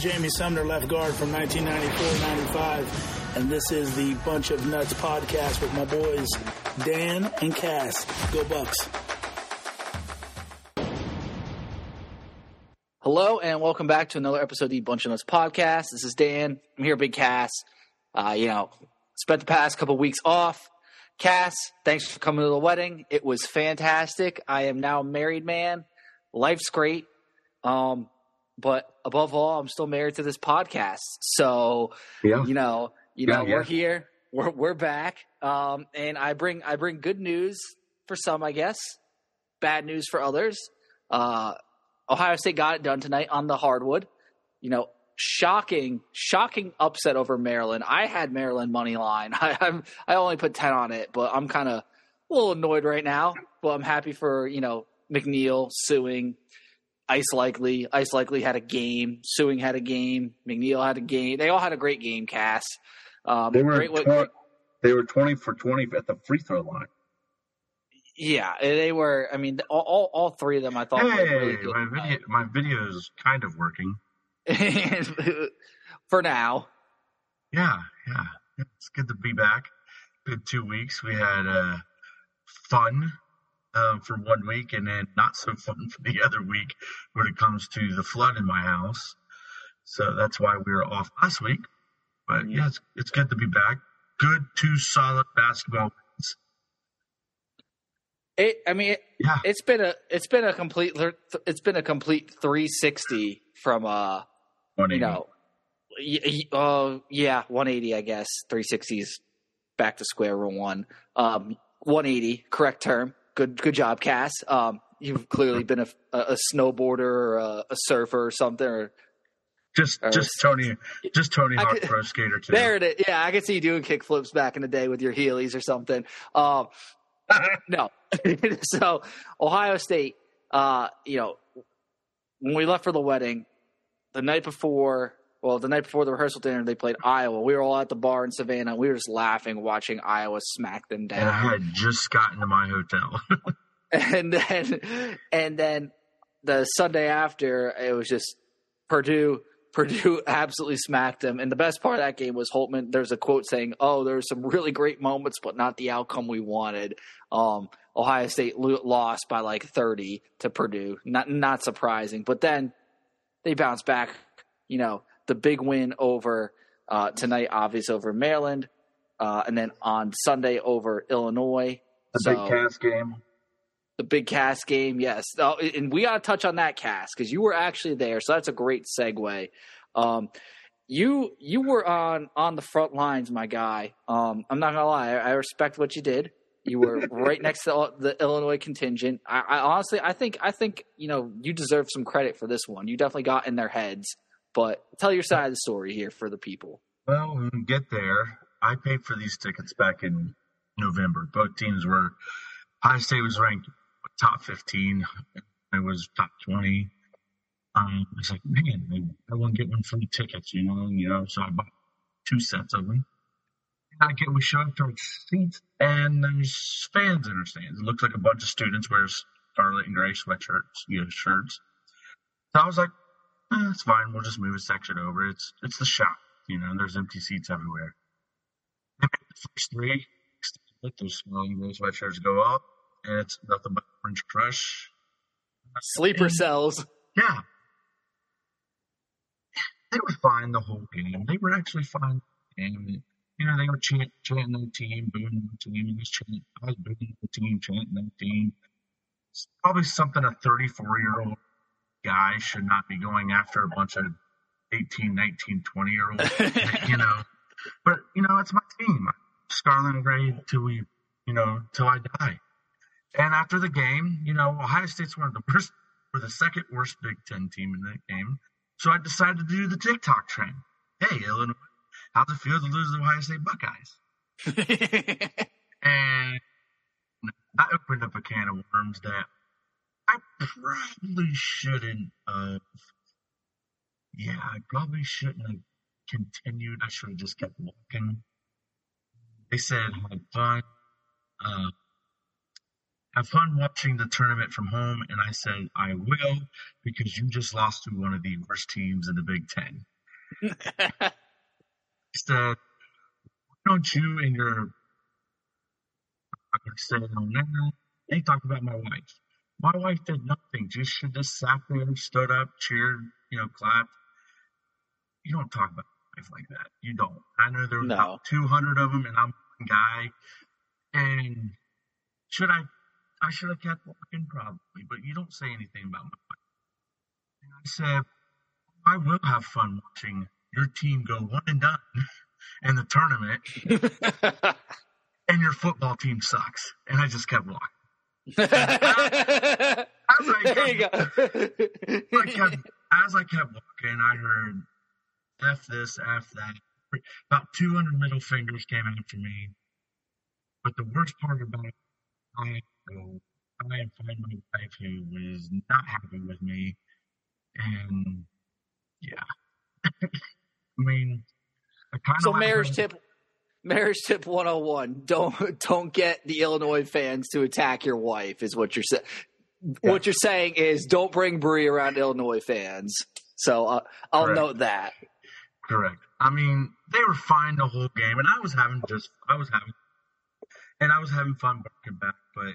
Jamie Sumner, left guard from 1994-95, and this is the Bunch of Nuts podcast with my boys Dan and Cass. Go Bucks! Hello and welcome back to another episode of the Bunch of Nuts podcast. This is Dan. I'm here, with Big Cass. Uh, you know, spent the past couple weeks off. Cass, thanks for coming to the wedding. It was fantastic. I am now a married man. Life's great. Um, but above all, I'm still married to this podcast. So, Yeah. you know, you Yeah, know, yeah. we're here. We're we're back. Um, and I bring I bring good news for some, I guess. Bad news for others. Uh, Ohio State got it done tonight on the hardwood. You know, shocking, shocking upset over Maryland. I had Maryland money line. I, I'm I only put ten on it, but I'm kind of a little annoyed right now. But I'm happy for you know McNeil Sueing. Ice Likekele, Ice Likekele had a game. Sueing had a game. McNeil had a game. They all had a great game. Cass. Um, They were great, twen- they were twenty for twenty at the free throw line. yeah, they were. I mean, all all, all three of them. I thought. really Hey, good. my video my video is kind of working. for now. Yeah, yeah. It's good to be back. Good two weeks. We had uh, fun um, for one week, and then not so fun for the other week when it comes to the flood in my house. So that's why we were off last week. But yeah, it's it's good to be back. Good two solid basketball wins. It. I mean, it, Yeah. it's been a it's been a complete it's been a complete 360 from uh you 180. know uh yeah 180 I guess 360s back to square one um 180 correct term good good job Cass um you've clearly been a, a snowboarder or a, a surfer or something or Just Or- just Tony just Tony Hawk could- Pro Skater too. there it is yeah I can see you doing kick flips back in the day with your heelys or something um no. so Ohio State, uh, you know, when we left for the wedding, the night before, well, the night before the rehearsal dinner, they played Iowa. We were all at the bar in Savannah. We were just laughing, watching Iowa smack them down. and I had just gotten to my hotel. And then, and then the Sunday after, it was just Purdue. Purdue absolutely smacked them. And the best part of that game was Holtmann. There's a quote saying, "Oh, there were some really great moments, but not the outcome we wanted." Um, Ohio State lost by like 30 to Purdue. Not not surprising, but then they bounced back. You know, the big win over uh, tonight, obvious over Maryland, uh, and then on Sunday over Illinois. the So- big Cass game. the big Cass game, yes. Oh, and we got to touch on that Cass because you were actually there, so that's a great segue. Um, you you were on on the front lines, my guy. Um, I'm not gonna lie, I, I respect what you did. You were right next to the Illinois contingent. I, I honestly, I think, I think you know, you deserve some credit for this one. You definitely got in their heads. But tell your side of the story here for the people. Well, we get there, I paid for these tickets back in November. Both teams were High State was ranked top fifteen. It was top twenty. Um, I was like, man, I want to get one free tickets, you know, you know. So I bought two sets of them. I get we show up to our seats, and there's fans in our stands. It looks like a bunch of students wear scarlet and gray sweatshirts, you know, shirts. So I was like, eh, it's fine. We'll just move a section over. It's it's the shop, you know. There's empty seats everywhere. They make the first three, let those and gray sweatshirts go up, and it's nothing but orange crush. Sleeper cells. Yeah. They were fine the whole game. They were actually fine. And, you know, they were chant, chanting their team, booing their team, and just chanting, I was booing the team, chanting their team. It's probably something a 34 year old guy should not be going after a bunch of 18, 19, 20 year olds, you know. But, you know, it's my team. Scarlet and Gray till we, you know, till I die. And after the game, you know, Ohio State's one of the worst, we're the second worst Big Ten team in that game. So I decided to do the TikTok trend. Hey, Illinois, how's it feel to lose the Ohio State Buckeyes? And I opened up a can of worms that I probably shouldn't have. Yeah, I probably shouldn't have continued. I should have just kept walking. They said had fun. Uh, have fun watching the tournament from home. And I said, I will because you just lost to one of the worst teams in the Big Ten. said, why don't you and your, I'm going to say it on there, they talked about my wife. My wife did nothing. Just she just sat there, stood up, cheered, you know, clapped. You don't talk about life like that. You don't. I know there were No. about 200 of them, and I'm one guy. And should I? I should have kept walking probably, but you don't say anything about my wife. And I said, I will have fun watching your team go one and done in the tournament, and your football team sucks. And I just kept walking. There you go. I kept, as I kept walking, I heard F this, F that. About 200 middle fingers came out after me. But the worst part about it, I I find my wife who was not happy with me. And yeah. I mean, I kind of so marriage tip marriage tip 101 don't don't get the illinois fans to attack your wife is what you're saying what you're saying is don't bring Bree around illinois fans so uh, i'll Correct. note that Correct. I mean, they were fine the whole game, and I was having just, I was having, and I was having fun barking back. But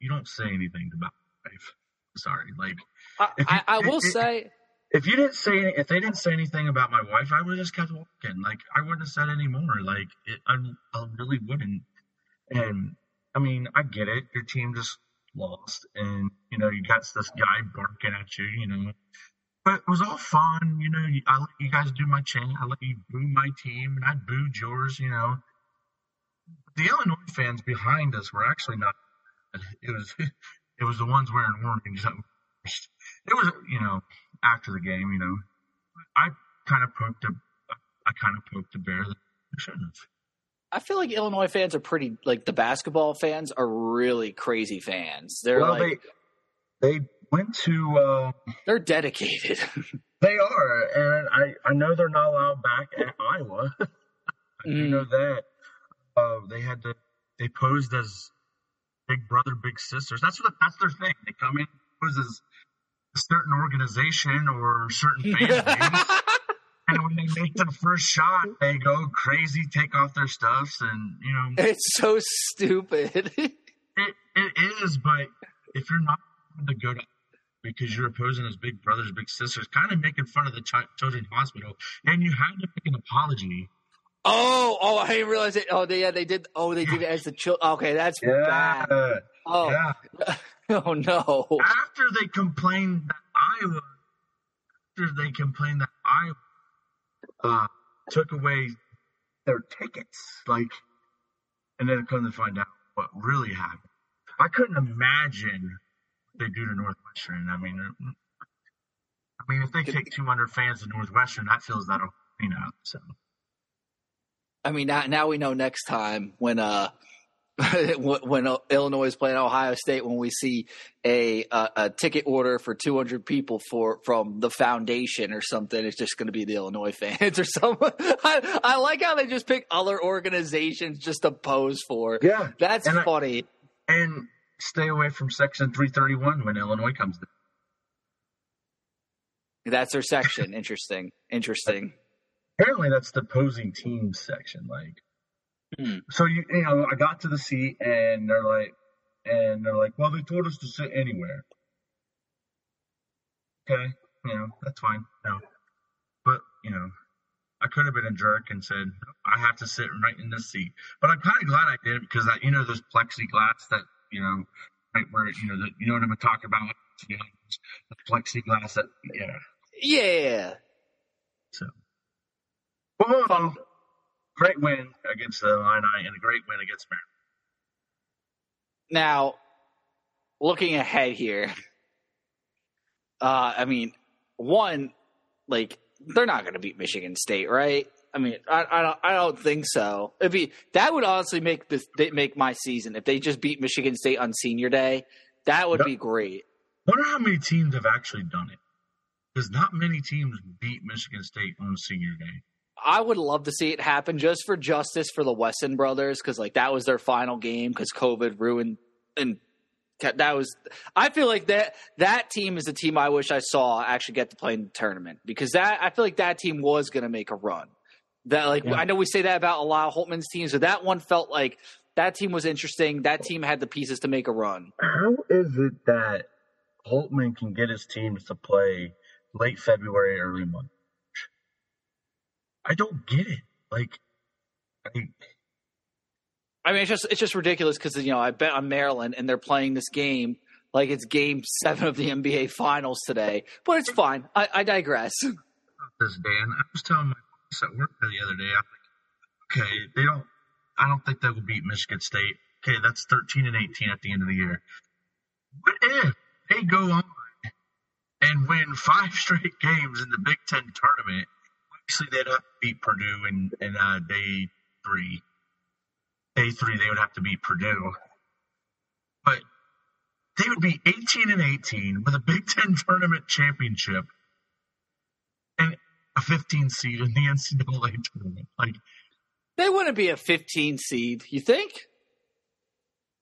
you don't say anything about my wife. Sorry, like i, I, I will it- say if you didn't say, if they didn't say anything about my wife, I would have just kept walking. Like I wouldn't have said any more. Like it, I, I really wouldn't. And I mean, I get it. Your team just lost, and you know you got this guy barking at you. You know, but it was all fun. You know, I let you guys do my chant. I let you boo my team, and I booed yours. You know, the Illinois fans behind us were actually not. It was, it was the ones wearing orange. It was, you know, after the game. You know, I kind of poked a, I kind of poked a bear that I shouldn't have. i feel like illinois fans are pretty like the basketball fans are really crazy fans they're well, like they they went to. Uh, they're dedicated they are, and I I know they're not allowed back at Iowa. I do Mm. know that. Uh, they had to. They posed as big brother, big sisters. That's what that's their thing. They come in poses as a certain organization or certain fan and when they make their first shot, they go crazy, take off their stuffs, and you know it's so stupid it it is. But if you're not going to go to because you're opposing as big brothers, big sisters, kind of making fun of the chi- children's hospital, and you had to make an apology. Oh, oh, I didn't realize it. Oh, they, yeah, they did. Oh, they did it as the child. Okay, that's bad. Oh, yeah. oh no. After they complained that Iowa, after they complained that Iowa uh, took away their tickets, like, and then come to find out what really happened. I couldn't imagine what they do to Northwestern. I mean, I mean, if they take 200 fans to Northwestern, that feels that you know. So I mean, now, now we know next time when uh when when uh, Illinois is playing Ohio State, when we see a a, a ticket order for 200 people for from the foundation or something, it's just going to be the Illinois fans or something. I, I like how they just pick other organizations just to pose for. yeah, That's And I- funny. and stay away from Section 331 when Illinois comes. To- That's their section. Interesting. Interesting. apparently that's the posing team section. Like, Hmm. so you you know, I got to the seat and they're like, and they're like, well, they told us to sit anywhere. Okay, you know that's fine. No, but you know, I could have been a jerk and said I have to sit right in this seat. But I'm kind of glad I did because that you know those plexiglass that you know right where you know the, you know what I'm talking about. You know, the plexiglass that yeah. Yeah. So, well. Great win against the Illini and a great win against Maryland. Now, looking ahead here, uh, I mean, one, like they're not going to beat Michigan State, right? I mean, I, I don't, I don't think so. It'd be that would honestly make this make my season if they just beat Michigan State on Senior Day. That would Yep. be great. Wonder how many teams have actually done it. Because not many teams beat Michigan State on Senior Day. I would love to see it happen just for justice for the Wesson brothers because like that was their final game because COVID ruined and that was I feel like that that team is a team I wish I saw actually get to play in the tournament because that I feel like that team was going to make a run. That like Yeah. I know we say that about a lot of Holtmann's teams, but that one felt like that team was interesting. That team had the pieces to make a run. How is it that Holtmann can get his teams to play late February, early March? I don't get it. Like, I, mean, I mean, it's just it's just ridiculous because you know I bet on Maryland and they're playing this game like it's Game Seven of the NBA Finals today, but it's fine. I, I digress. this Dan, I was telling my boss at work the other day. I'm like, okay, they don't. I don't think they will beat Michigan State. Okay, that's 13 and 18 at the end of the year. What if they go on and win five straight games in the Big Ten tournament? Obviously, they'd have to beat Purdue in, in uh, day three. Day three, they would have to beat Purdue. But they would be 18 and 18 with a Big Ten tournament championship and a 15 seed in the NCAA tournament. Like, They wouldn't be a 15 seed, you think?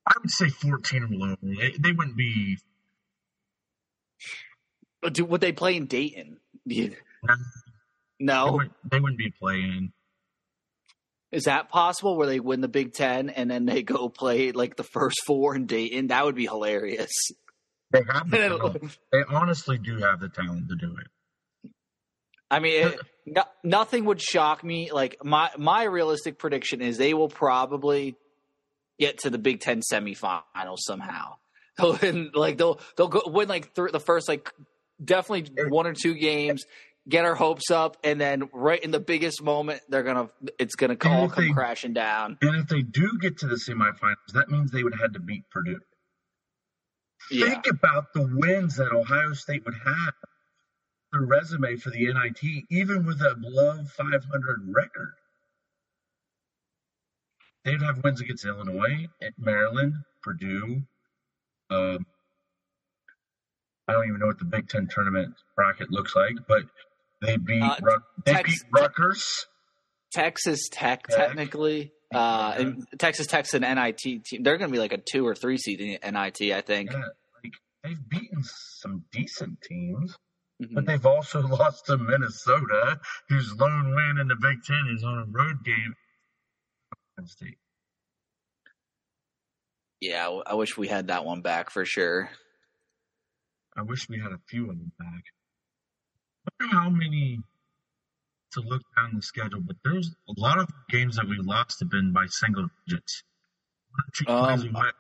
I would say 14 or below. They, they wouldn't be. But do, would they play in Dayton? You- They, No, wouldn't, they wouldn't be playing. is that possible? Where they win the Big Ten and then they go play like the first four in Dayton? That would be hilarious. They have the talent. They honestly do have the talent to do it. I mean, it, no, nothing would shock me. Like my my realistic prediction is they will probably get to the Big Ten semifinals somehow. They'll win, like they'll they'll go win like th- the first like definitely one or two games, get our hopes up, and then right in the biggest moment they're gonna it's gonna all come they- crashing down. And if they do get to the semifinals, that means they would have had to beat Purdue. Yeah. Think about the wins that Ohio State would have. Their resume for the NIT, even with a below 500 record. They'd have wins against Illinois, Maryland, Purdue. Um, I don't even know what the Big Ten tournament bracket looks like, but they beat Uh, Rut- they Tex- beat Rutgers. Texas Tech, Tech. technically. Uh, and Texas Tech's an NIT team. They're going to be like a two or three seed in NIT, I think. Yeah, like they've beaten some decent teams. Mhm. But they've also lost to Minnesota, whose lone win in the Big Ten is on a road game. State. Yeah, I- I wish we had that one back for sure. I wish we had a few of them back. I wonder how many to look down the schedule, but there's a lot of games that we lost have been by single digits. One or two, plays, Um, away,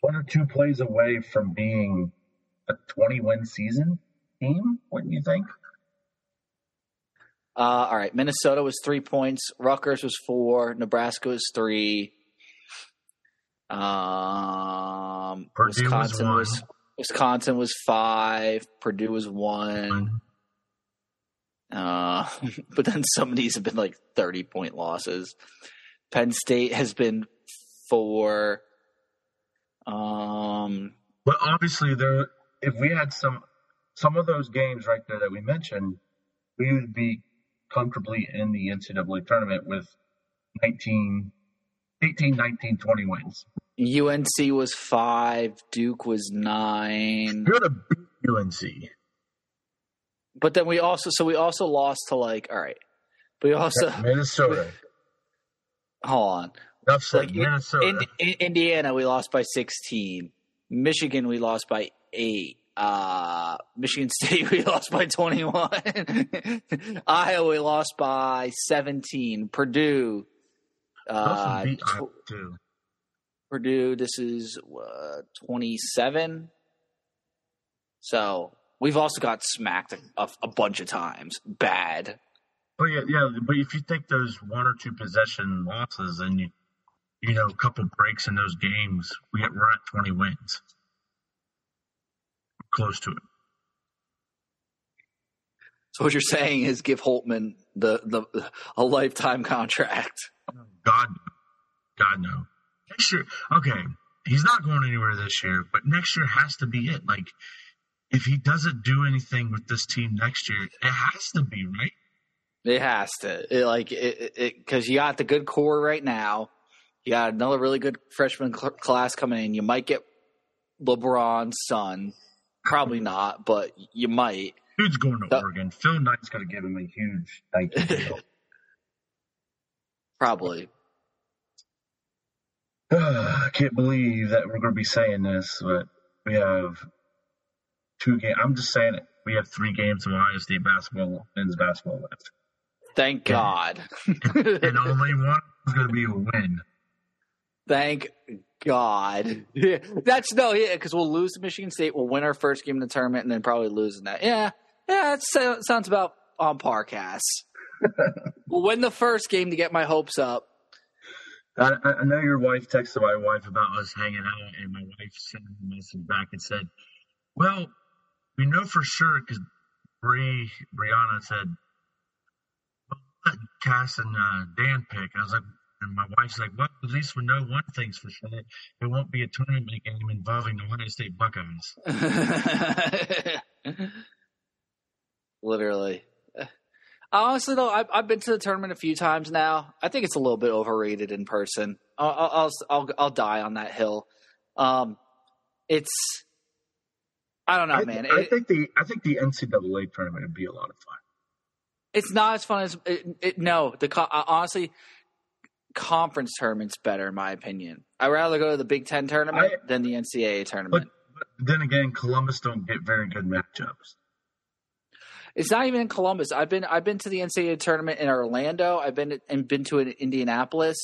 one or two plays away from being a 20 win season team, wouldn't you think? Uh, all right, Minnesota was three points. Rutgers was four. Nebraska was three. Um, Purdue was Wisconsin one. was Wisconsin was five. Purdue was one. Uh, but then some of these have been like thirty point losses. Penn State has been four. Um, But obviously, there, if we had some some of those games right there that we mentioned, we would be comfortably in the NCAA tournament with 19, 18, 19, 20 wins. UNC was five. Duke was nine. You're to beat UNC. But then we also so we also lost to like all right. We also Minnesota. hold on. Enough said. Like Minnesota. in, in Indiana, we lost by sixteen. Michigan, we lost by eight. Uh, Michigan State, we lost by twenty-one. Iowa, we lost by seventeen. Purdue, uh, beat tw- Iowa. Purdue, this is uh, twenty-seven. So we've also got smacked a, a bunch of times. Bad. But yeah, yeah, but if you take those one or two possession losses and you, you know, a couple breaks in those games, we get, we're at 20 wins. Close to it. So what you're saying is give Holtmann the the a lifetime contract. God, God no. Next year, okay, he's not going anywhere this year, but next year has to be it. Like, if he doesn't do anything with this team next year, it has to be right. It has to it, like it because you got the good core right now. You got another really good freshman cl- class coming in. You might get LeBron's son. Probably not, but you might. Dude's going to The- Oregon. Phil Knight's going to give him a huge thank you. Probably. I can't believe that we're going to be saying this, but we have two games. I'm just saying it. We have three games of Ohio State basketball, men's basketball left. Thank God. And only one is going to be a win. Thank God. Yeah, that's no, yeah, because we'll lose to Michigan State. We'll win our first game in the tournament and then probably lose in that. Yeah, yeah, that sounds about on par, Cass. we'll win the first game to get my hopes up. I, I know your wife texted my wife about us hanging out, and my wife sent a message back and said, "Well, we know for sure because Bree Brianna said, well, Cass and uh, Dan pick." I was like, and my wife's like, "Well, at least we know one thing's for sure: it won't be a tournament game involving the Ohio State Buckeyes." Literally. Honestly, though, I've, I've been to the tournament a few times now. I think it's a little bit overrated in person. I'll I'll I'll, I'll, die on that hill. Um, it's I don't know, I, man. I It- think the I think the NCAA tournament would be a lot of fun. it's not as fun as it, it, no. The uh, honestly, conference tournament's better in my opinion. I'd rather go to the Big Ten tournament I- than the NCAA tournament. But then again, Columbus don't get very good matchups. It's not even in Columbus. I've been I've been to the NCAA tournament in Orlando. I've been and been to it in Indianapolis,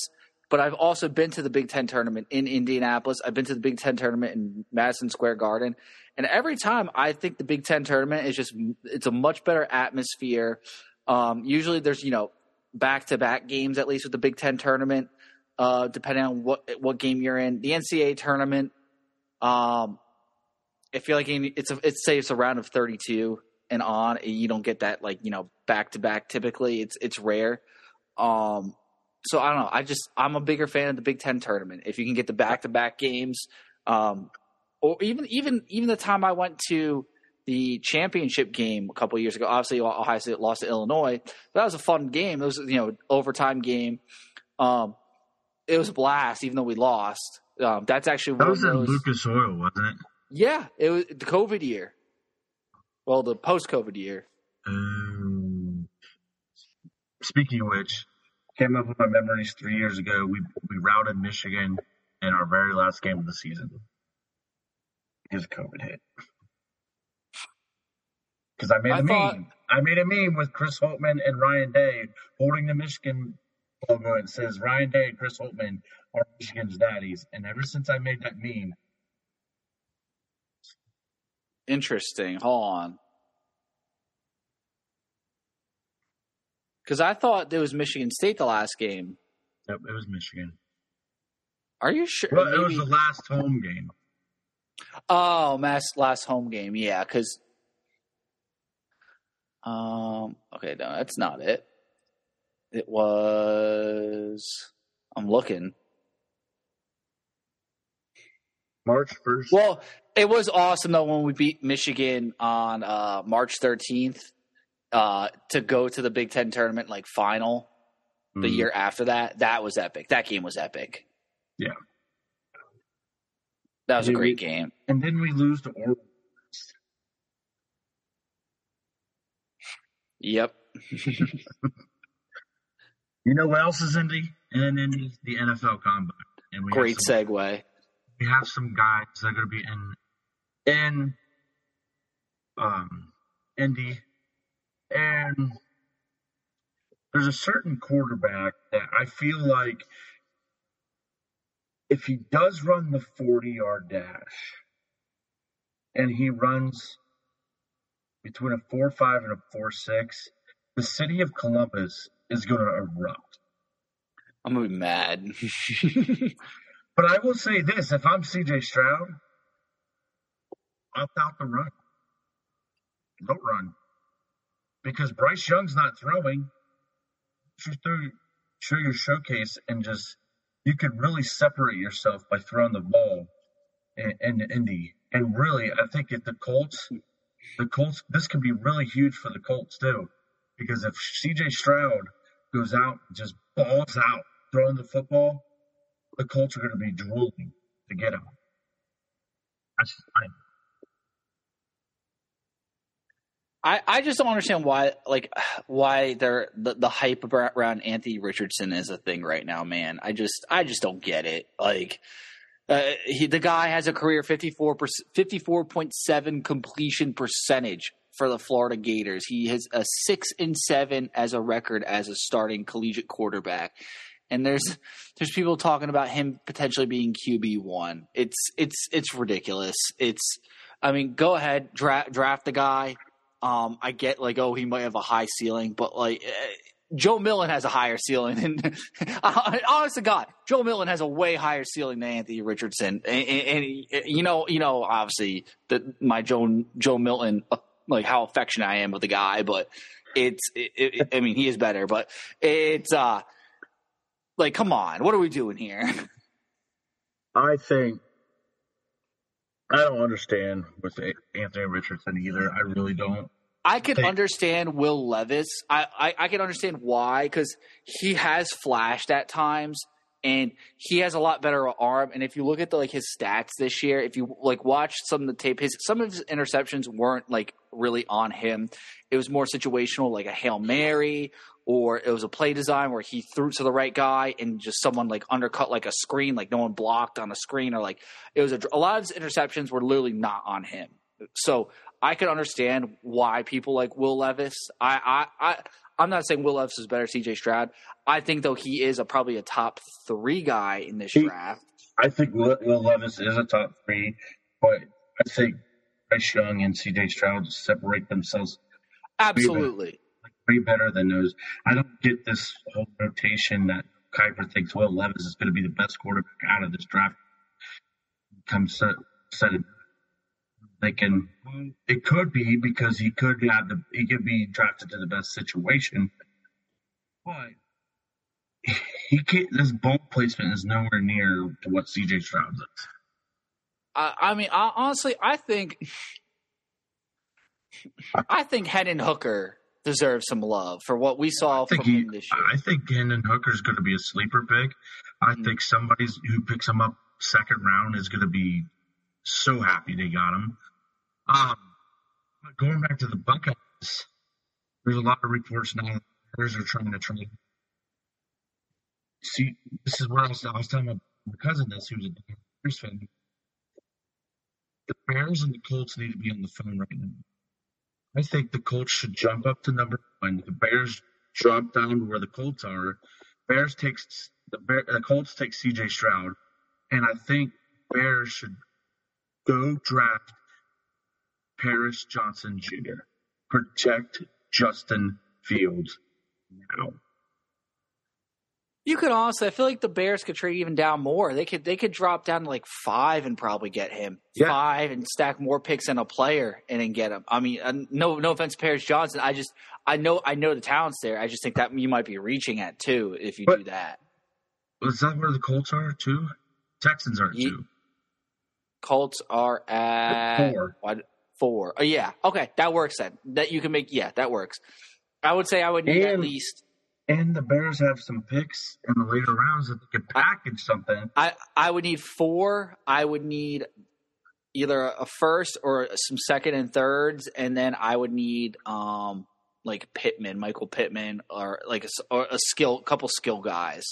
but I've also been to the Big Ten tournament in Indianapolis. I've been to the Big Ten tournament in Madison Square Garden, and every time I think the Big Ten tournament is just it's a much better atmosphere. Um, usually, there's you know back to back games at least with the Big Ten tournament, uh, depending on what what game you're in. The NCAA tournament, um, I feel like it's a, it's say it's a round of 32 and on. You don't get that like you know back to back. Typically, it's it's rare. Um, so I don't know. I just I'm a bigger fan of the Big Ten tournament. If you can get the back to back games, um, or even even even the time I went to the championship game a couple years ago. Obviously, Ohio State lost to Illinois. But that was a fun game. It was you know overtime game. Um, it was a blast, even though we lost. Um, that's actually That was in. Lucas Oil, wasn't it? Yeah, it was the COVID year. Well, the post-COVID year. Um, speaking of which, came up with my memories three years ago. We we routed Michigan in our very last game of the season because COVID hit. Because I made a I meme. I made a meme with Chris Holtmann and Ryan Day holding the Michigan logo. It says Ryan Day and Chris Holtmann are Michigan's daddies. And ever since I made that meme, Interesting. Hold on. Because I thought it was Michigan State the last game. yep, it was Michigan. Are you sure? Well, it was the last home game. Oh, mass last home game. Yeah, because. Um. Okay, no, that's not it. It was. I'm looking. March 1st. Well, it was awesome though when we beat Michigan on uh, March 13th uh, to go to the Big Ten tournament like final the Mhm. year after that. That was epic. That game was epic. Yeah. That was a great we- game. And then we lose to Oregon. Yep. You know what else is Indy? And Indy, the NFL Combine. And we Great some, segue. We have some guys that are going to be in in um Indy, and there's a certain quarterback that I feel like if he does run the 40 yard dash, and he runs between a four five and a four six, the city of Columbus is going to erupt. I'm gonna be mad. But I will say this: if I'm CJ Stroud, opt out the run. Don't run because Bryce Young's not throwing. Just throw, show your showcase and just you could really separate yourself by throwing the ball in, in Indy. And really, I think if the Colts, the Colts, this could be really huge for the Colts too, because if CJ Stroud goes out and just balls out throwing the football, the Colts are going to be drooling to get him. Fine. I, I just don't understand why like why they're the, the hype around Anthony Richardson is a thing right now, man. I just I just don't get it. Like uh, he, the guy has a career 54 54.7 completion percentage for the Florida Gators. He has a 6 and 7 as a record as a starting collegiate quarterback. And there's there's people talking about him potentially being QB1. It's it's it's ridiculous. It's I mean, go ahead, draft draft the guy um, I get like, oh, he might have a high ceiling, but like uh, Joe Milton has a higher ceiling than. honest to God, Joe Milton has a way higher ceiling than Anthony Richardson, and, and he, you know, you know, obviously that my Joe Joe Milton, uh, like how affectionate I am with the guy, but it's, it, it, I mean, he is better, but it's uh, like, come on, what are we doing here? I think I don't understand with Anthony Richardson either. I really don't. I can understand Will Levis. I, I, I can understand why because he has flashed at times and he has a lot better arm. And if you look at the, like his stats this year, if you like watch some of the tape, his some of his interceptions weren't like really on him. It was more situational, like a hail mary or it was a play design where he threw to the right guy and just someone like undercut like a screen, like no one blocked on a screen, or like it was a, a lot of his interceptions were literally not on him. So I can understand why people like Will Levis. I I, I I'm not saying Will Levis is better CJ Stroud. I think though he is a probably a top three guy in this he, draft. I think Will, Will Levis is a top three, but I think Bryce Young and CJ Stroud separate themselves. Absolutely way better than those. I don't get this whole rotation that Kiper thinks Will Levis is going to be the best quarterback out of this draft. Come set, set it. can. it could be because he could have the he could be drafted to the best situation, but he can't. This ball placement is nowhere near to what CJ Stroud does. I, I mean, I, honestly, I think I think Hendon Hooker deserves some love for what we saw from he, him this year. I think Hendon Hooker is going to be a sleeper pick. I mm-hmm. think somebody who picks him up second round is going to be so happy they got him. Um, going back to the Buckeyes, there's a lot of reports now that Bears are trying to trade. See, this is where I was, I was telling my, my cousin this, who's a Bears fan. The Bears and the Colts need to be on the phone right now. I think the Colts should jump up to number one. The Bears drop down to where the Colts are. Bears takes the, Bear, the Colts take C.J. Stroud, and I think Bears should go draft Paris Johnson Jr. Protect Justin Fields now. You could honestly, I feel like the Bears could trade even down more. They could they could drop down to like five and probably get him yeah. five and stack more picks in a player and then get him. I mean, uh, no no offense, Paris Johnson. I just I know I know the talent's there. I just think that you might be reaching at two if you but, do that. Is that where the Colts are too? Texans are too. Colts are at four. What, four. Oh yeah. Okay, that works then. That you can make. Yeah, that works. I would say I would need and, at least and the Bears have some picks in the later rounds that they could package something. I, I would need four. I would need either a first or some second and thirds, and then I would need um like Pittman, Michael Pittman, or like a, or a skill, couple skill guys.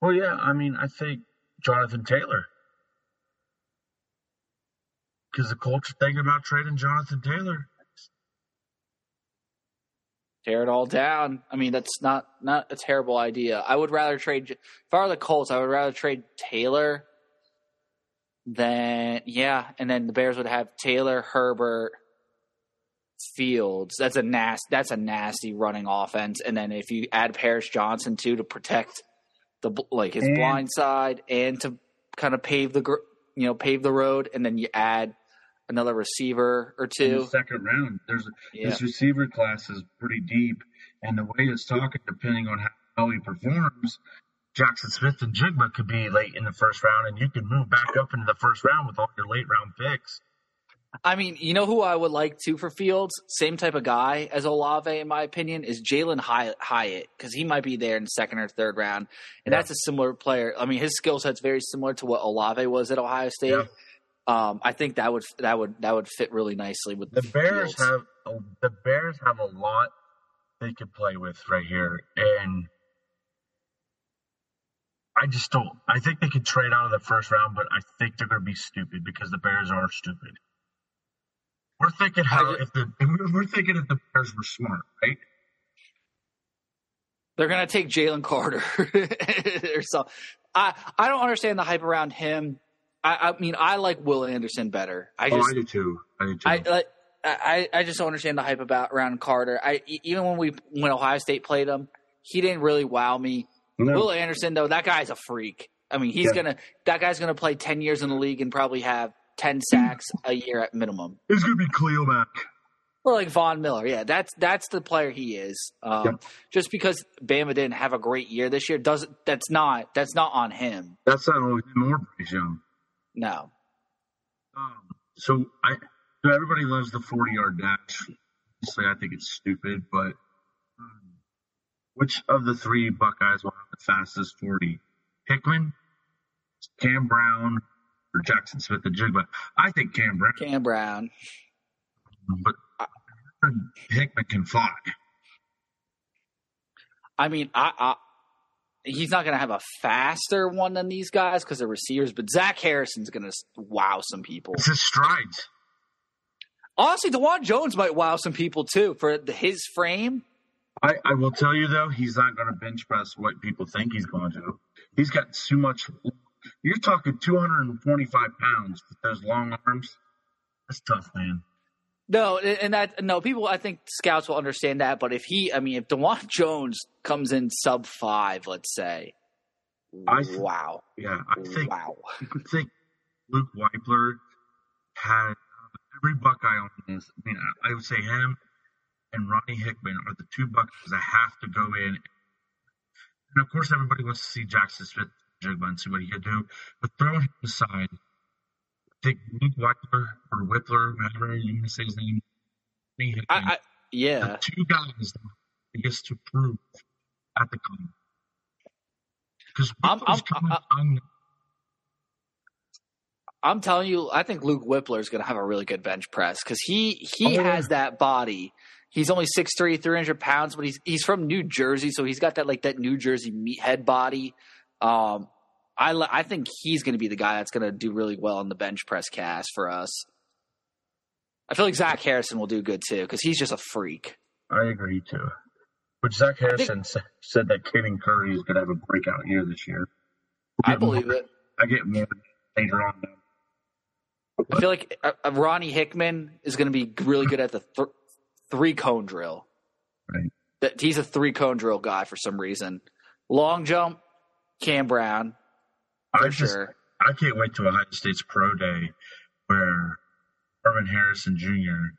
Well, yeah, I mean, I think Jonathan Taylor, because the Colts are thinking about trading Jonathan Taylor tear it all down. I mean, that's not not a terrible idea. I would rather trade if I were the Colts. I would rather trade Taylor than yeah, and then the Bears would have Taylor, Herbert, Fields. That's a nasty. That's a nasty running offense. And then if you add Paris Johnson too to protect the like his and, blind side and to kind of pave the you know pave the road, and then you add another receiver or two. second round, there's yeah. this receiver class is pretty deep, and the way it's talking, depending on how he performs, Jackson Smith-Njigba could be late in the first round, and you can move back up into the first round with all your late round picks. I mean, you know who I would like to for Fields? Same type of guy as Olave, in my opinion, is Jalin Hyatt because he might be there in the second or third round, and Yeah. that's a similar player. I mean, his skill set's very similar to what Olave was at Ohio State. Yeah. Um, I think that would that would that would fit really nicely with The Bears Fields. have the Bears have a lot they could play with right here, and I just don't. I think they could trade out of the first round, but I think they're going to be stupid because the Bears are stupid. We're thinking how if the we're thinking if the Bears were smart, right? They're gonna take Jalen Carter or so. I I don't understand the hype around him. I, I mean, I like Will Anderson better. I oh, just I do too. I do too. I like. I, I just don't understand the hype about around Carter. I even when we when Ohio State played him, he didn't really wow me. no, Will Anderson though, that guy's a freak. I mean, he's Yeah. gonna that guy's gonna play ten years in the league and probably have ten sacks a year at minimum. it's going to be Cleo back. Well, like Von Miller, yeah, that's that's the player he is. Um, Yep. Just because Bama didn't have a great year this year doesn't that's not that's not on him. That's not more praise, young. No, Um, so I, so everybody loves the forty-yard dash. Honestly, I think it's stupid. But um, which of the three Buckeyes will have the fastest forty? Hickman, Cam Brown, or Jackson Smith-Njigba? I think Cam Brown, Cam Brown. but I Hickman can fly. I mean, I, I he's not going to have a faster one than these guys because they're receivers, but Zach Harrison's going to wow some people. It's his strides. Honestly, Dawand Jones might wow some people too for his frame. I, I will tell you though, he's not going to bench press what people think he's going to. He's got too much. You're talking 225 pounds with those long arms. That's tough, man. No, and that no people. I think scouts will understand that. But if he, I mean, if Dawand Jones comes in sub five, let's say, I th- wow, Yeah, I think wow. I think Luke Wypler had uh, every Buckeye on this. I mean, I, I would say him and Ronnie Hickman are the two Buckeyes that have to go in. And of course, everybody wants to see Jackson Smith Jigba and see what he can do. But throwing him aside, Think Luke Wypler or Whippler, whatever you want to say his name, I, I yeah. two guys that gets to prove at the combine. Because I'm- I'm- coming I- young I'm telling you, I think Luke Wypler is going to have a really good bench press because he he Oh, yeah. has that body. He's only 6'3", 300 pounds, but he's he's from New Jersey, so he's got that like that New Jersey meathead body. Um, I I think he's going to be the guy that's going to do really well in the bench press Cass for us. I feel like Zach Harrison will do good too because he's just a freak. I agree too. But Zach Harrison sa- said that Caden Curry is going to have a breakout year this year. I believe it. I get more later on. I feel like uh, uh, Ronnie Hickman is going to be really good at the th- three cone drill. Right. That he's a three cone drill guy for some reason. Long jump, Cam Brown I just sure. I can't wait to Ohio State's pro day where Marvin Harrison Jr.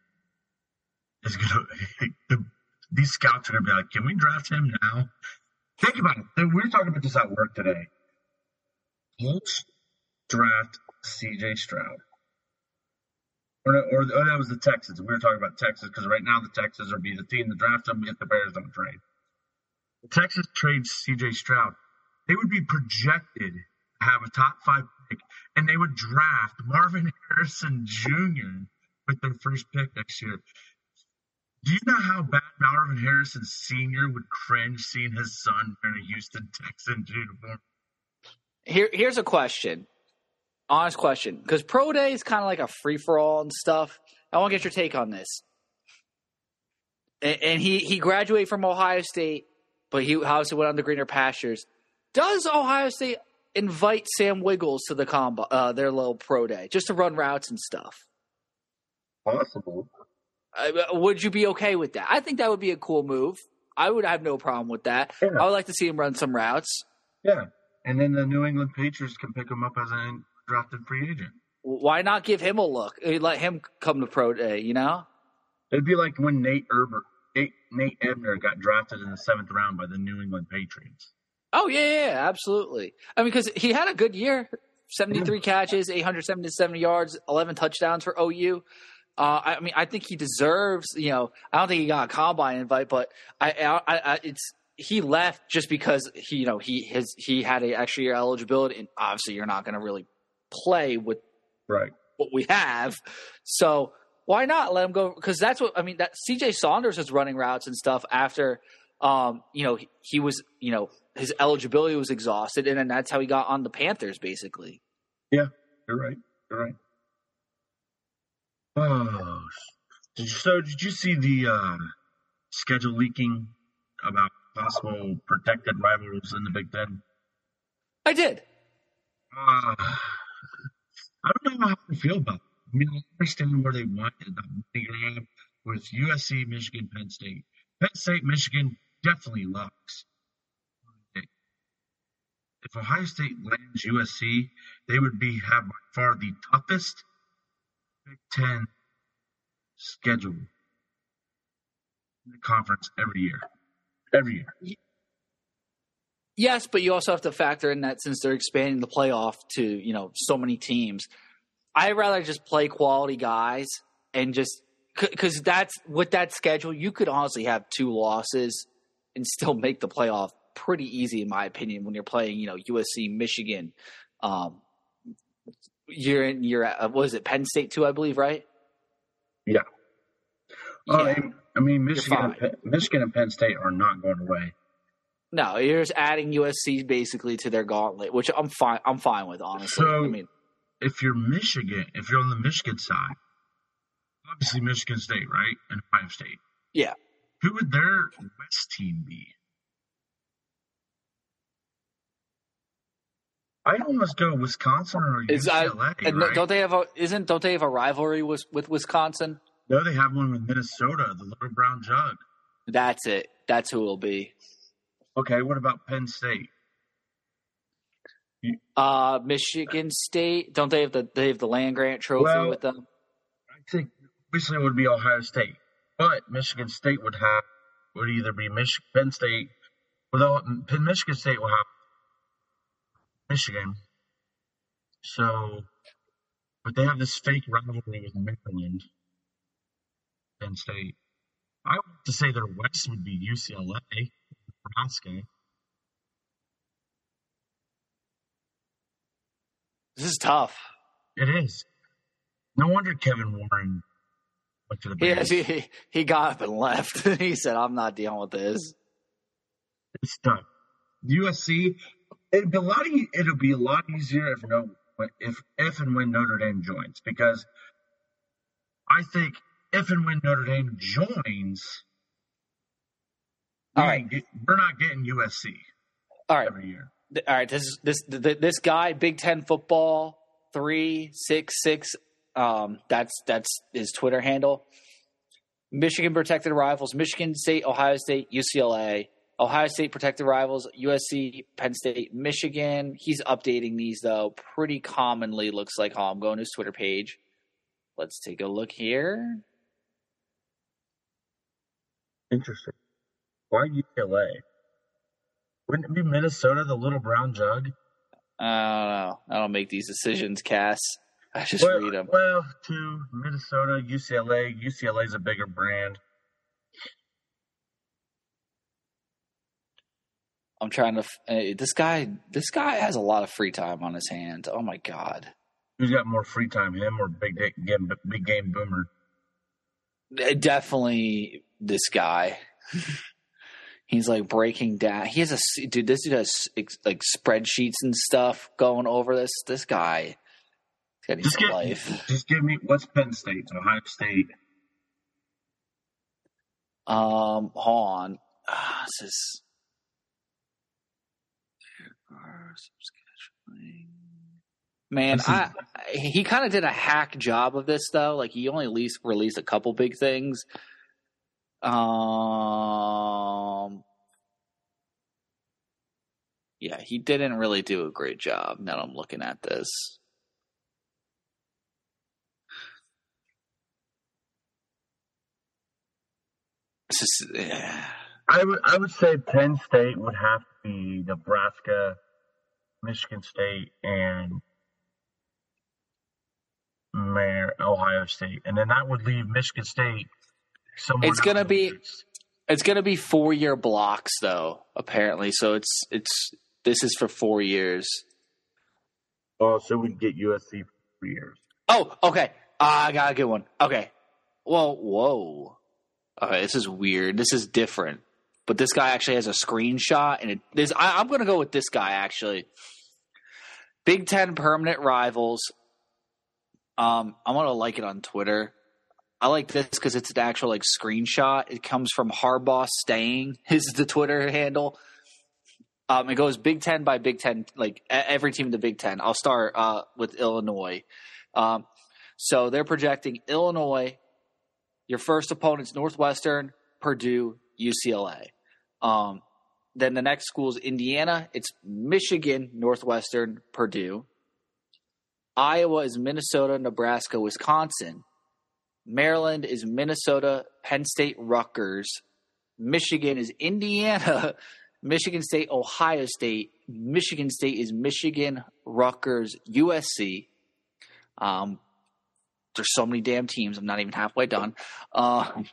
is going to. The, these scouts are going to be like, "Can we draft him now?" Think about it. We were talking about this at work today. Colts draft C.J. Stroud. Or, or, or that was the Texans. We were talking about Texas because right now the Texans are be the team to draft them if the Bears don't trade. The Texas trades C.J. Stroud. They would be projected have a top five pick, and they would draft Marvin Harrison Jr. with their first pick next year. Do you know how bad Marvin Harrison Sr. would cringe seeing his son wearing a Houston Texans uniform? Here, here's a question, honest question, because pro day is kind of like a free for all and stuff. I want to get your take on this. And, and he he graduated from Ohio State, but he obviously went on the greener pastures. Does Ohio State invite Sam Wiggles to the combo, uh, their little pro day, just to run routes and stuff? Possible. Uh, would you be okay with that? I think that would be a cool move. I would have no problem with that. Yeah. I would like to see him run some routes. Yeah. And then the New England Patriots can pick him up as a drafted free agent. Why not give him a look? Uh, Let him come to pro day, you know? It'd be like when Nate Herbert, Nate, Nate Ebner got drafted in the seventh round by the New England Patriots. Oh yeah, yeah, absolutely. I mean, because he had a good year 73 catches, 877 yards, 11 touchdowns for OU. Uh, I mean, I think he deserves. You know, I don't think he got a combine invite, but I, I, I it's he left just because he, you know, he his he had an extra year eligibility, and obviously you're not going to really play with right what we have. So why not let him go? Because that's what I mean. That C.J. Saunders was running routes and stuff after, um, you know, he, he was, you know, his eligibility was exhausted, and then that's how he got on the Panthers, basically. Yeah, you're right. You're right. Oh, did you, so did you see the uh, schedule leaking about possible protected rivals in the Big Ten? I did. Uh, I don't know how I feel about it. I mean, I understand where they want the money grab with USC, Michigan, Penn State. Penn State, Michigan definitely locks. If Ohio State lands USC, they would be have by far the toughest Big Ten schedule in the conference every year. Every year. Yes, but you also have to factor in that since they're expanding the playoff to, you know, so many teams. I'd rather just play quality guys and just because that's with that schedule, you could honestly have two losses and still make the playoff pretty easy, in my opinion. When you're playing, you know, USC, Michigan, um, you're in, you're at, uh, what is it, Penn State too, I believe, right? Yeah. Uh, I mean, Michigan, and. Penn, Michigan and Penn State are not going away. No, you're just adding USC basically to their gauntlet, which I'm fine. I'm fine with, honestly. So- I mean, If you're Michigan, if you're on the Michigan side, obviously Michigan State, right, and Ohio State. Yeah. Who would their West team be? I'd almost go Wisconsin or Is I- UCLA. and right? don't they have a isn't don't they have a rivalry with with Wisconsin? no, they have one with Minnesota, the Little Brown Jug. That's it. That's who it'll be. Okay, what about Penn State? Uh, Michigan State. Don't they have the they have the land grant trophy Well- with them? I think obviously it would be Ohio State, but Michigan State would have would either be Mich- Penn State, without Penn Michigan State will have Michigan. So, but they have this fake rivalry with Maryland, Penn State. I would have to say their West would be UCLA, Nebraska. This is tough. It is. No wonder Kevin Warren the He, he he got up and left. he said, "I'm not dealing with this." It's done." USC, it'd be a lot. E- it'll be a lot easier if no, if if and when Notre Dame joins, because I think if and when Notre Dame joins, All right. get- we're not getting USC All right, every year. all right. This is this this guy, Big Ten football three six six. Um, that's that's his Twitter handle. Michigan protected rivals: Michigan State, Ohio State, UCLA. Ohio State protected rivals: USC, Penn State, Michigan. He's updating these though pretty commonly. Looks like. Oh, I'm going to his Twitter page. Let's take a look here. Interesting. Why UCLA? Wouldn't it be Minnesota, the little brown jug? I don't know. I don't make these decisions, Cass. I just well, read them. well, to Minnesota, UCLA. UCLA's a bigger brand. I'm trying to. Uh, this guy, this guy has a lot of free time on his hands. Oh my god! Who's got more free time, him or Big Game, Big Game Boomer? Uh, Definitely this guy. He's like breaking down. He has a dude. This dude has like spreadsheets and stuff going over this. This guy, Just life. just give me what's Penn State, Ohio State. Um, hold on. Ah, this is. Man, This is- I, I he kind of did a hack job of this though. Like he only released released a couple big things. Um, yeah, he didn't really do a great job. Now I'm looking at this. Is, eh. I would I would say Penn State would have to be Nebraska, Michigan State, and Mayor Ohio State, and then that would leave Michigan State. Somewhere It's gonna be-. It's gonna be four year blocks though, apparently. So it's it's this is for four years. Oh, so we can get USC for three years. Oh, okay. Ah, I got a good one. Okay. Well, whoa. Okay, this is weird. This is different. But this guy actually has a screenshot, and it this I, I'm going to go with this guy actually. Big Ten permanent rivals. Um, I'm going to like it on Twitter. I like this because it's an actual like screenshot. It comes from Harbaugh staying. is the Twitter handle. Um, it goes Big Ten by Big Ten, like every team in the Big Ten. I'll start uh, with Illinois. Um, so they're projecting Illinois. Your first opponent's Northwestern, Purdue, UCLA. Um, then the next school is Indiana. It's Michigan, Northwestern, Purdue. Iowa is Minnesota, Nebraska, Wisconsin. Maryland is Minnesota, Penn State, Rutgers. Michigan is Indiana, Michigan State, Ohio State. Michigan State is Michigan, Rutgers, USC. Um, there's so many damn teams. I'm not even halfway done. Uh,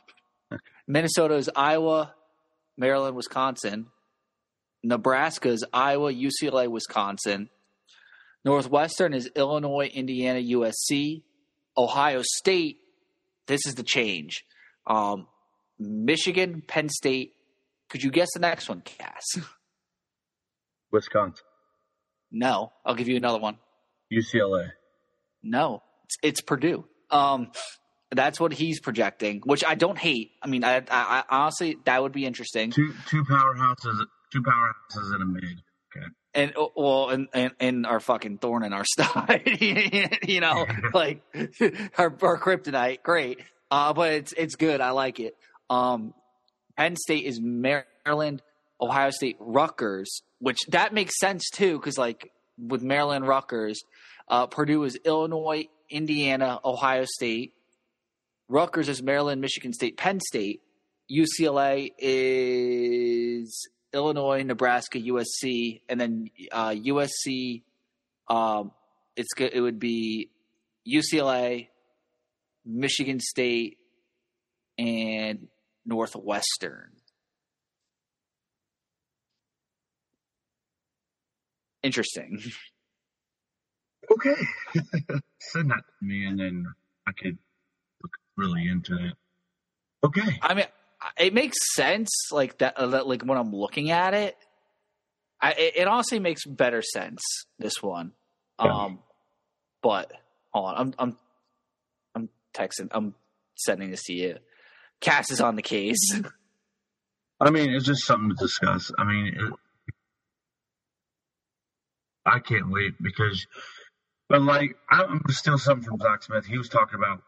Minnesota is Iowa, Maryland, Wisconsin. Nebraska is Iowa, UCLA, Wisconsin. Northwestern is Illinois, Indiana, USC. Ohio State, this is the change. Um, Michigan, Penn State. Could you guess the next one, Cass? Wisconsin, no. I'll give you another one. UCLA. No, it's, it's Purdue. Um, that's what he's projecting, which I don't hate. I mean, I, I, I honestly that would be interesting. Two two powerhouses, two powerhouses in a mid. Okay. And uh, well, and, and and our fucking thorn in our side, you know, like our, our kryptonite. Great, uh, but it's it's good. I like it. Um, Penn State is Maryland, Ohio State, Rutgers, which that makes sense too, because like with Maryland, Rutgers, uh, Purdue is Illinois, Indiana, Ohio State. Rutgers is Maryland, Michigan State, Penn State. UCLA is Illinois, Nebraska, USC, and then uh, USC. Um, it's. It would be UCLA, Michigan State, and Northwestern. Interesting. Okay. Send that to me, and then I could look really into it. Okay. I mean, it makes sense, like that. uh, that- Like when I'm looking at it, I, it, it honestly makes better sense. This one, Yeah. um, but hold on, I'm I'm I'm texting. I'm sending this to you. Cass is on the case. I mean, it's just something to discuss. I mean, it, I can't wait because, but like, I'm gonna something from Zach Smith. He was talking about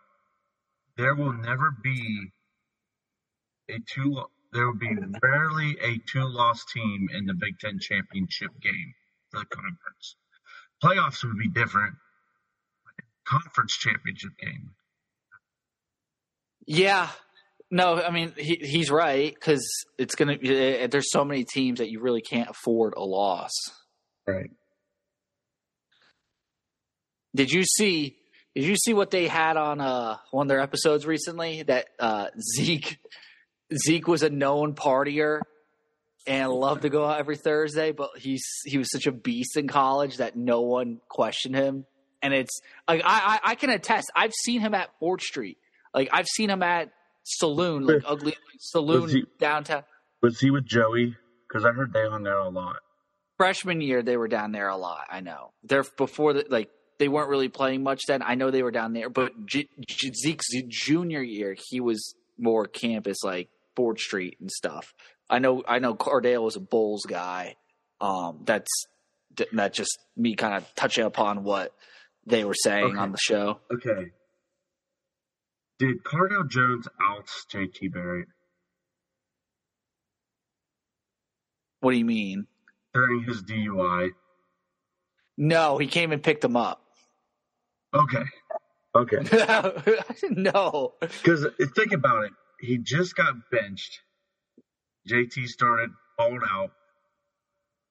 there will never be a two. There will be rarely a two-loss team in the Big Ten championship game for the conference. Playoffs would be different. Conference championship game. yeah, no, I mean he, he's right because it's gonna. Uh, there's so many teams that you really can't afford a loss. Right. Did you see? Did you see what they had on uh, one of their episodes recently? That uh, Zeke Zeke was a known partier and loved to go out every Thursday, but he's he was such a beast in college that no one questioned him. And it's like I I, I can attest. I've seen him at Fort Street. Like I've seen him at saloon, like ugly saloon Was he- downtown. Was he with Joey? Because I heard they hung there a lot. freshman year they were down there a lot. I know they're before the, like they weren't really playing much then. I know they were down there, but G- G- Zeke's junior year he was more campus like Ford Street and stuff. I know I know Cardale was a Bulls guy. Um, that's that's just me kind of touching upon what they were saying Okay. on the show. Okay. Did Cardale Jones outs JT Barrett What do you mean? during his DUI? No, he came and picked him up. Okay. Okay. no. Because think about it. He just got benched. JT started, balled out.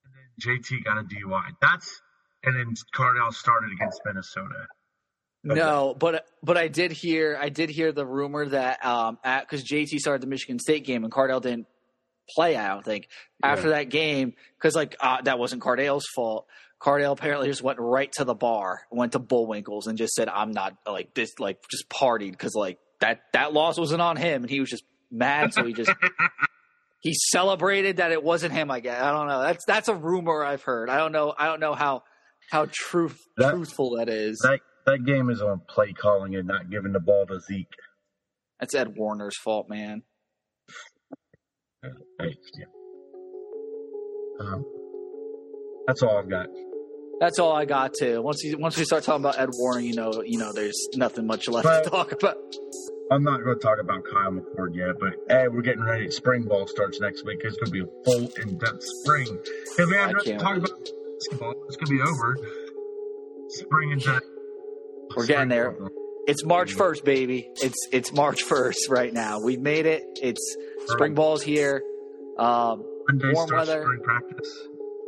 And then JT got a DUI. That's, and then Cardale started against Minnesota. No, but but I did hear I did hear the rumor that um at because JT started the Michigan State game and Cardale didn't play. I don't think after that game because like uh, that wasn't Cardale's fault. Cardale apparently just went right to the bar, went to Bullwinkles, and just said, "I'm not like this." Like just partied because like that that loss wasn't on him, and he was just mad, so he just he celebrated that it wasn't him. I guess I don't know. That's that's a rumor I've heard. I don't know. I don't know how how truth That- truthful that is. That that game is on play calling and not giving the ball to Zeke. That's Ed Warinner's fault, man. Yeah. Um, that's all I've got. That's all I got to. Once you once we start talking about Ed Warinner, you know, you know, there's nothing much left But- to talk about. I'm not going to talk about Kyle McCord yet, but hey, we're getting ready. Spring ball starts next week. It's going to be a full, in-depth spring. If we have nothing to talk about basketball, it's going to be over. Spring into We're getting there. It's March first, baby. It's it's March first right now. We've made it. It's spring ball's here. Um, warm weather. spring practice.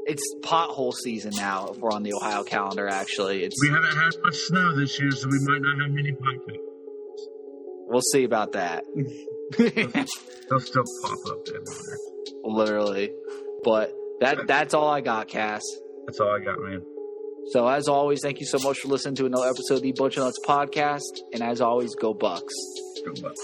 It's pothole season now. If we're on the Ohio calendar, actually, it's We haven't had much snow this year, so we might not have many pockets. we'll see about that. They'll still pop up everywhere. Literally, but that that's all I got, Cass. That's all I got, man. So as always, thank you so much for listening to another episode of the Butcher Nuts podcast. And as always, go Bucks. Go Bucks.